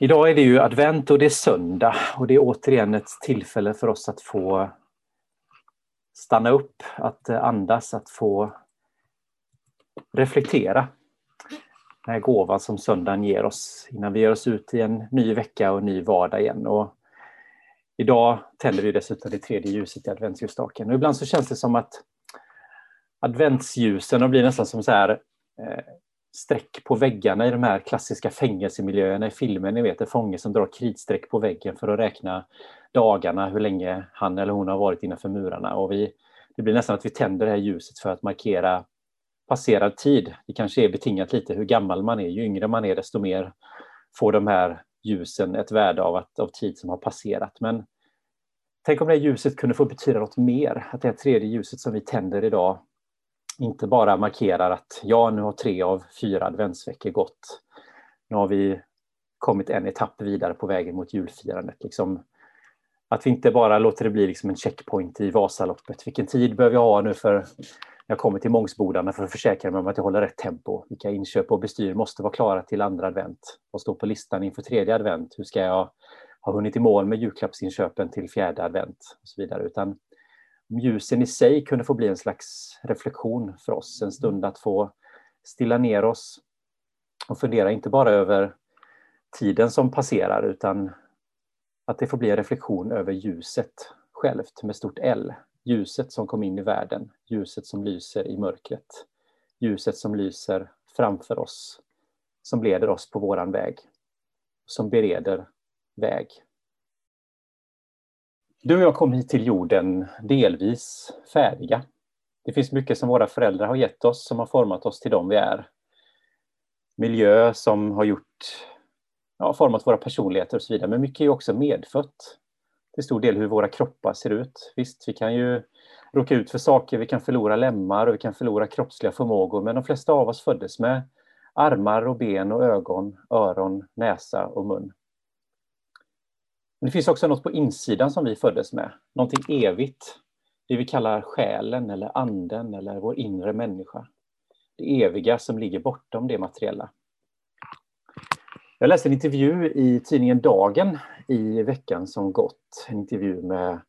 Idag är det ju advent och det är söndag och det är återigen ett tillfälle för oss att få stanna upp, att eh, andas, att få reflektera. Den här gåvan som söndagen ger oss innan vi ger oss ut i en ny vecka och en ny vardag igen. Och idag tänder vi dessutom det tredje ljuset i adventsljusstaken. Och ibland så känns det som att adventsljusen blir nästan som så här eh, streck på väggarna i de här klassiska fängelsemiljöerna i filmen. Ni vet en fånge som drar kritstreck på väggen för att räkna dagarna, hur länge han eller hon har varit innanför murarna. Och vi, det blir nästan att vi tänder det här ljuset för att markera passerad tid. Det kanske är betingat lite hur gammal man är. Ju yngre man är desto mer får de här ljusen ett värde av, att, av tid som har passerat. Men tänk om det här ljuset kunde få betyda något mer. Att det här tredje ljuset som vi tänder idag inte bara markerar att ja, nu har tre av fyra adventsveckor gått. Nu har vi kommit en etapp vidare på vägen mot julfirandet. Liksom, att vi inte bara låter det bli liksom en checkpoint i Vasaloppet. Vilken tid behöver jag ha nu för när jag kommer till Mångsbodarna för att försäkra mig om att jag håller rätt tempo? Vilka inköp och bestyr måste vara klara till andra advent? Vad står på listan inför tredje advent? Hur ska jag ha hunnit i mål med julklappsinköpen till fjärde advent? Och så vidare. Utan ljusen i sig kunde få bli en slags reflektion för oss, en stund att få stilla ner oss och fundera inte bara över tiden som passerar utan att det får bli en reflektion över ljuset självt med stort L. Ljuset som kom in i världen, ljuset som lyser i mörkret. Ljuset som lyser framför oss, som leder oss på våran väg, som bereder väg du och jag kom hit till jorden delvis färdiga. Det finns mycket som våra föräldrar har gett oss som har format oss till dem vi är. Miljö som har gjort, ja, format våra personligheter och så vidare. Men mycket är också medfött. Till stor del hur våra kroppar ser ut. Visst, vi kan ju råka ut för saker, vi kan förlora lemmar och vi kan förlora kroppsliga förmågor. Men de flesta av oss föddes med armar och ben och ögon, öron, näsa och mun. Men det finns också något på insidan som vi föddes med, någonting evigt. Det vi kallar själen eller anden eller vår inre människa. Det eviga som ligger bortom det materiella. Jag läste en intervju i tidningen Dagen i veckan som gått. En intervju med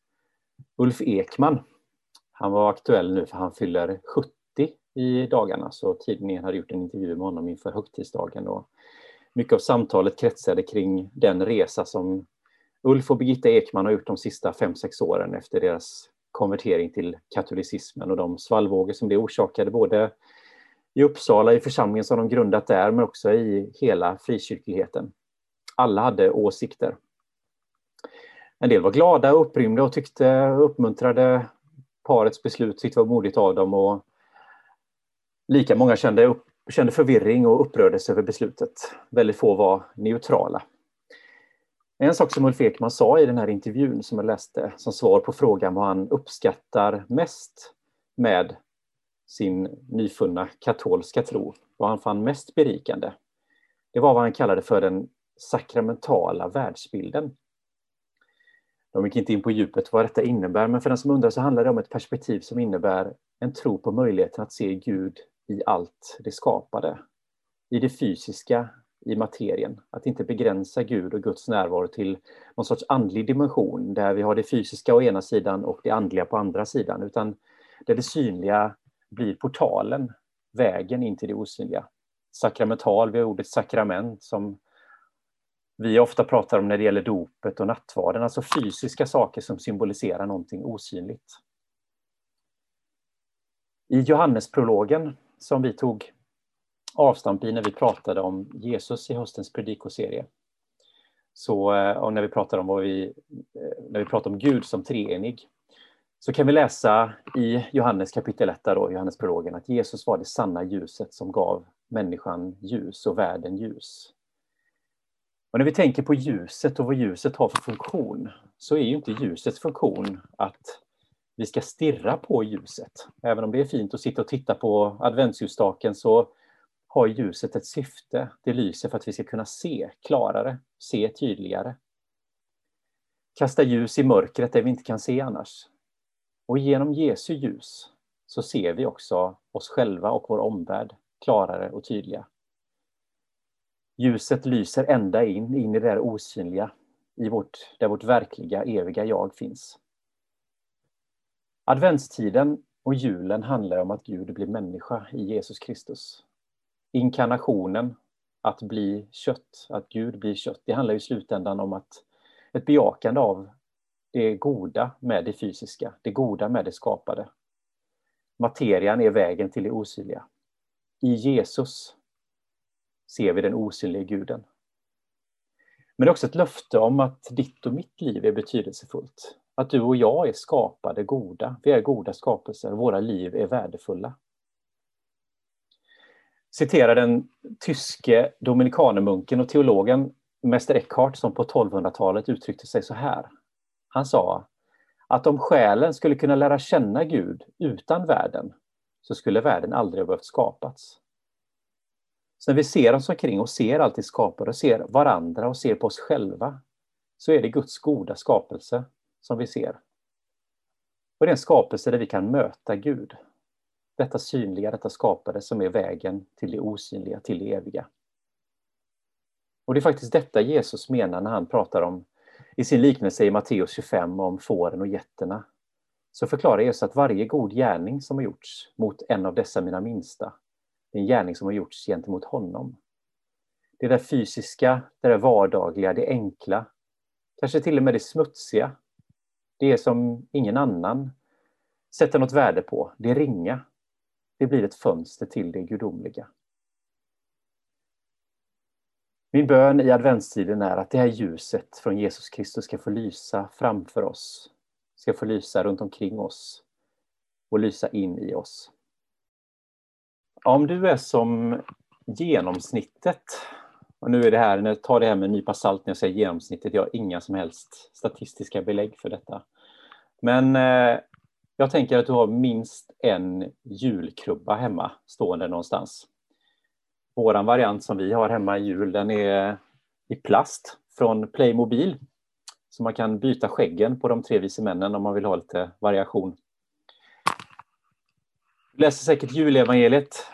Ulf Ekman. Han var aktuell nu för han fyller 70 i dagarna så tidningen hade gjort en intervju med honom inför högtidsdagen. Och mycket av samtalet kretsade kring den resa som Ulf och Birgitta Ekman har gjort de sista fem sex åren efter deras konvertering till katolicismen och de svallvågor som det orsakade både i Uppsala, i församlingen som de grundat där, men också i hela frikyrkligheten. Alla hade åsikter. En del var glada och upprymda och tyckte uppmuntrade parets beslut, tyckte var modigt av dem och lika många kände, upp, kände förvirring och upprördes över beslutet. Väldigt få var neutrala. En sak som Ulf Ekman sa i den här intervjun som jag läste som svar på frågan vad han uppskattar mest med sin nyfunna katolska tro, vad han fann mest berikande, det var vad han kallade för den sakramentala världsbilden. De gick inte in på djupet vad detta innebär, men för den som undrar så handlar det om ett perspektiv som innebär en tro på möjligheten att se Gud i allt det skapade. I det fysiska, i materien. Att inte begränsa Gud och Guds närvaro till någon sorts andlig dimension där vi har det fysiska å ena sidan och det andliga på andra sidan, utan där det synliga blir portalen, vägen in till det osynliga. Sakramental, vi har ordet sakrament som vi ofta pratar om när det gäller dopet och nattvarden, alltså fysiska saker som symboliserar någonting osynligt. I Johannesprologen som vi tog avstamp i när vi pratade om Jesus i höstens predikoserie. Så, eh, och när vi pratar om vad vi, eh, när vi pratar om Gud som treenig, så kan vi läsa i Johannes kapitel 1, då, Johannes prologen, att Jesus var det sanna ljuset som gav människan ljus och världen ljus. Och när vi tänker på ljuset och vad ljuset har för funktion, så är ju inte ljusets funktion att vi ska stirra på ljuset. Även om det är fint att sitta och titta på adventsljusstaken så har ljuset ett syfte. Det lyser för att vi ska kunna se klarare, se tydligare. Kasta ljus i mörkret där vi inte kan se annars. Och genom Jesu ljus så ser vi också oss själva och vår omvärld klarare och tydliga. Ljuset lyser ända in, in i det där osynliga, i vårt, där vårt verkliga, eviga jag finns. Adventstiden och julen handlar om att Gud blir människa i Jesus Kristus. Inkarnationen, att bli kött, att Gud blir kött, det handlar i slutändan om att ett bejakande av det goda med det fysiska, det goda med det skapade. Materian är vägen till det osynliga. I Jesus ser vi den osynliga guden. Men det är också ett löfte om att ditt och mitt liv är betydelsefullt. Att du och jag är skapade goda. Vi är goda skapelser. Våra liv är värdefulla. Citerar den tyske dominikanermunken och teologen Mäster Eckhart som på 1200-talet uttryckte sig så här. Han sa att om själen skulle kunna lära känna Gud utan världen så skulle världen aldrig ha behövt skapats. Så när vi ser oss omkring och ser allt det och ser varandra och ser på oss själva så är det Guds goda skapelse som vi ser. Och det är en skapelse där vi kan möta Gud. Detta synliga, detta skapade som är vägen till det osynliga, till det eviga. Och det är faktiskt detta Jesus menar när han pratar om i sin liknelse i Matteus 25 om fåren och getterna. Så förklarar Jesus att varje god gärning som har gjorts mot en av dessa mina minsta, det är en gärning som har gjorts gentemot honom. Det där fysiska, det där vardagliga, det enkla, kanske till och med det smutsiga, det som ingen annan sätter något värde på, det ringa, det blir ett fönster till det gudomliga. Min bön i adventstiden är att det här ljuset från Jesus Kristus ska få lysa framför oss, ska få lysa runt omkring oss och lysa in i oss. Om du är som genomsnittet, och nu är det här, när jag tar det här med en nypa salt när jag säger genomsnittet, jag har inga som helst statistiska belägg för detta. Men eh, jag tänker att du har minst en julkrubba hemma stående någonstans. Vår variant som vi har hemma i jul, den är i plast från Playmobil. Så man kan byta skäggen på de tre vise männen om man vill ha lite variation. Du läser säkert julevangeliet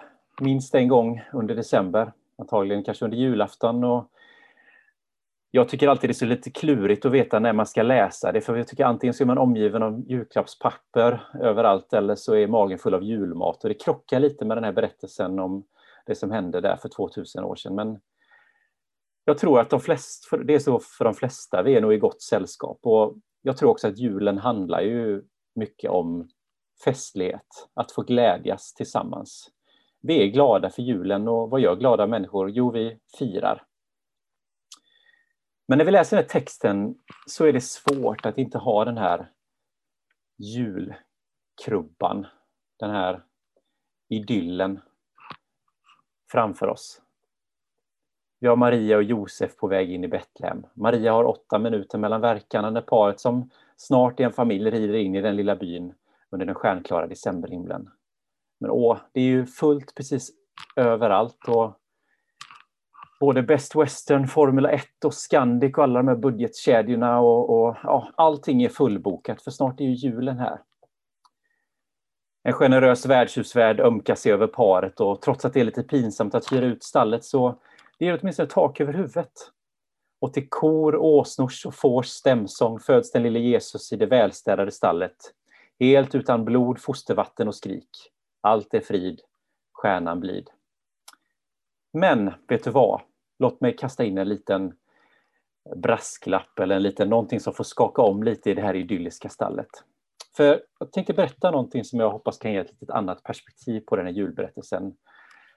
minst en gång under december, antagligen kanske under julafton. Och jag tycker alltid det är så lite klurigt att veta när man ska läsa det, för jag tycker antingen så är man omgiven av julklappspapper överallt eller så är magen full av julmat och det krockar lite med den här berättelsen om det som hände där för 2000 år sedan. Men jag tror att de flesta, det är så för de flesta, vi är nog i gott sällskap. Och jag tror också att julen handlar ju mycket om festlighet, att få glädjas tillsammans. Vi är glada för julen och vad gör glada människor? Jo, vi firar. Men när vi läser den här texten så är det svårt att inte ha den här julkrubban, den här idyllen framför oss. Vi har Maria och Josef på väg in i Betlehem. Maria har åtta minuter mellan verkarna när paret som snart är en familj rider in i den lilla byn under den stjärnklara decemberhimlen. Men åh, det är ju fullt precis överallt och både Best Western, Formula 1 och Scandic och alla de här budgetkedjorna och, och ja, allting är fullbokat för snart är ju julen här. En generös värdshusvärd ömkar sig över paret och trots att det är lite pinsamt att hyra ut stallet så det ger åtminstone tak över huvudet. Och till kor, åsnors och fårs stämsång föds den lille Jesus i det välstädade stallet. Helt utan blod, fostervatten och skrik. Allt är frid, stjärnan blid. Men, vet du vad? Låt mig kasta in en liten brasklapp eller en liten någonting som får skaka om lite i det här idylliska stallet. För jag tänkte berätta någonting som jag hoppas kan ge ett lite annat perspektiv på den här julberättelsen.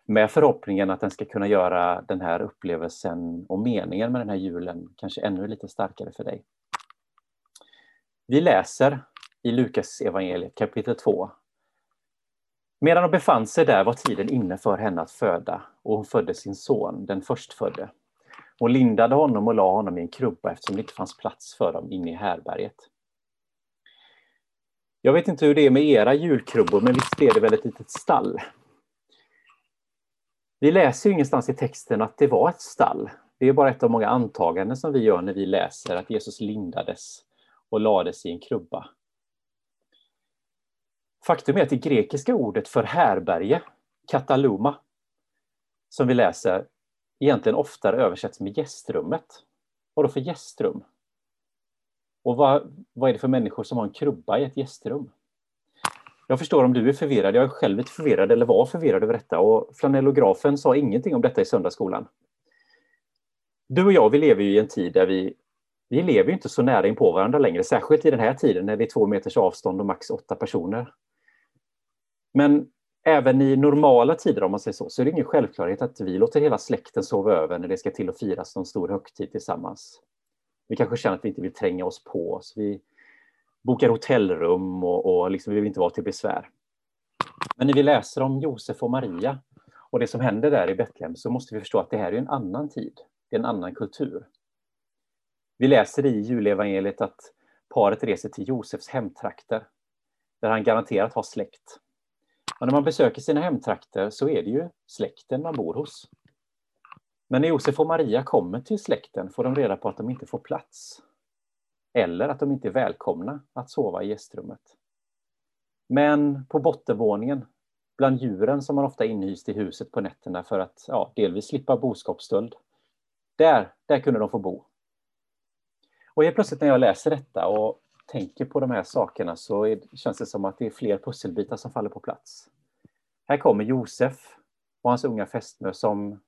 Med förhoppningen att den ska kunna göra den här upplevelsen och meningen med den här julen kanske ännu lite starkare för dig. Vi läser i Lukas evangeliet kapitel 2. Medan de befann sig där var tiden inne för henne att föda och hon födde sin son, den förstfödde. Hon lindade honom och la honom i en krubba eftersom det inte fanns plats för dem inne i härberget. Jag vet inte hur det är med era julkrubbor, men visst är det väl ett litet stall? Vi läser ju ingenstans i texten att det var ett stall. Det är bara ett av många antaganden som vi gör när vi läser att Jesus lindades och lades i en krubba. Faktum är att det grekiska ordet för härberge, kataluma, som vi läser, egentligen oftare översätts med gästrummet. Vad då för gästrum? Och vad, vad är det för människor som har en krubba i ett gästrum? Jag förstår om du är förvirrad. Jag är själv lite förvirrad eller var förvirrad över detta och flanellografen sa ingenting om detta i söndagsskolan. Du och jag, vi lever ju i en tid där vi, vi lever inte så nära in på varandra längre, särskilt i den här tiden när det är två meters avstånd och max åtta personer. Men även i normala tider, om man säger så, så är det ingen självklarhet att vi låter hela släkten sova över när det ska till att firas någon stor högtid tillsammans. Vi kanske känner att vi inte vill tränga oss på så Vi bokar hotellrum och, och liksom, vi vill inte vara till besvär. Men när vi läser om Josef och Maria och det som händer där i Betlehem så måste vi förstå att det här är en annan tid. Det är en annan kultur. Vi läser i julevangeliet att paret reser till Josefs hemtrakter där han garanterat har släkt. Och när man besöker sina hemtrakter så är det ju släkten man bor hos. Men när Josef och Maria kommer till släkten får de reda på att de inte får plats. Eller att de inte är välkomna att sova i gästrummet. Men på bottenvåningen, bland djuren som man ofta inhyst i huset på nätterna för att ja, delvis slippa boskapsstöld, där, där kunde de få bo. Och helt plötsligt när jag läser detta och tänker på de här sakerna så är, känns det som att det är fler pusselbitar som faller på plats. Här kommer Josef och hans unga fästmö som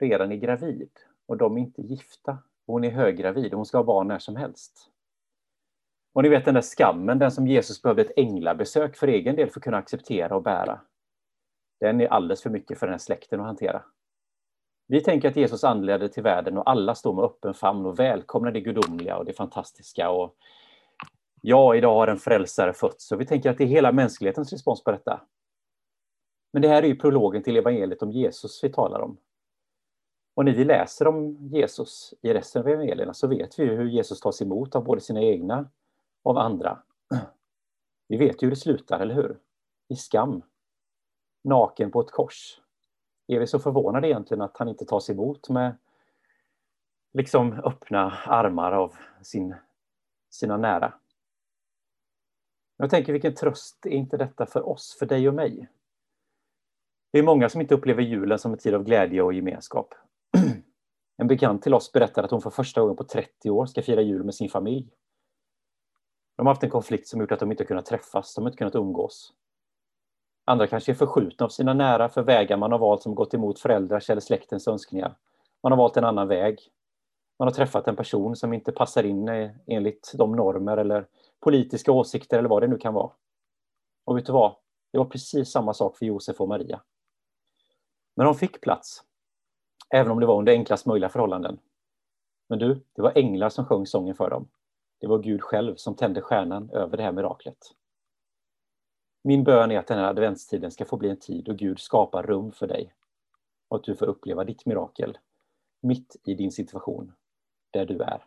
redan är gravid och de är inte gifta. Hon är höggravid och hon ska ha barn när som helst. Och ni vet den där skammen, den som Jesus behövde ett änglabesök för egen del för att kunna acceptera och bära. Den är alldeles för mycket för den här släkten att hantera. Vi tänker att Jesus anlände till världen och alla står med öppen famn och välkomnar det gudomliga och det fantastiska. Och ja, idag har en frälsare fötts. Så vi tänker att det är hela mänsklighetens respons på detta. Men det här är ju prologen till evangeliet om Jesus vi talar om. Och när vi läser om Jesus i resten av evangelierna så vet vi hur Jesus tas emot av både sina egna och av andra. Vi vet ju hur det slutar, eller hur? I skam. Naken på ett kors. Är vi så förvånade egentligen att han inte tas emot med liksom öppna armar av sin, sina nära? Jag tänker vilken tröst är inte detta för oss, för dig och mig? Det är många som inte upplever julen som en tid av glädje och gemenskap. En bekant till oss berättar att hon för första gången på 30 år ska fira jul med sin familj. De har haft en konflikt som gjort att de inte kunnat träffas, de har inte kunnat umgås. Andra kanske är förskjutna av sina nära för vägar man har valt som gått emot föräldrars eller släktens önskningar. Man har valt en annan väg. Man har träffat en person som inte passar in eh, enligt de normer eller politiska åsikter eller vad det nu kan vara. Och vet du vad? Det var precis samma sak för Josef och Maria. Men de fick plats. Även om det var under enklast möjliga förhållanden. Men du, det var änglar som sjöng sången för dem. Det var Gud själv som tände stjärnan över det här miraklet. Min bön är att den här adventstiden ska få bli en tid då Gud skapar rum för dig och att du får uppleva ditt mirakel mitt i din situation, där du är.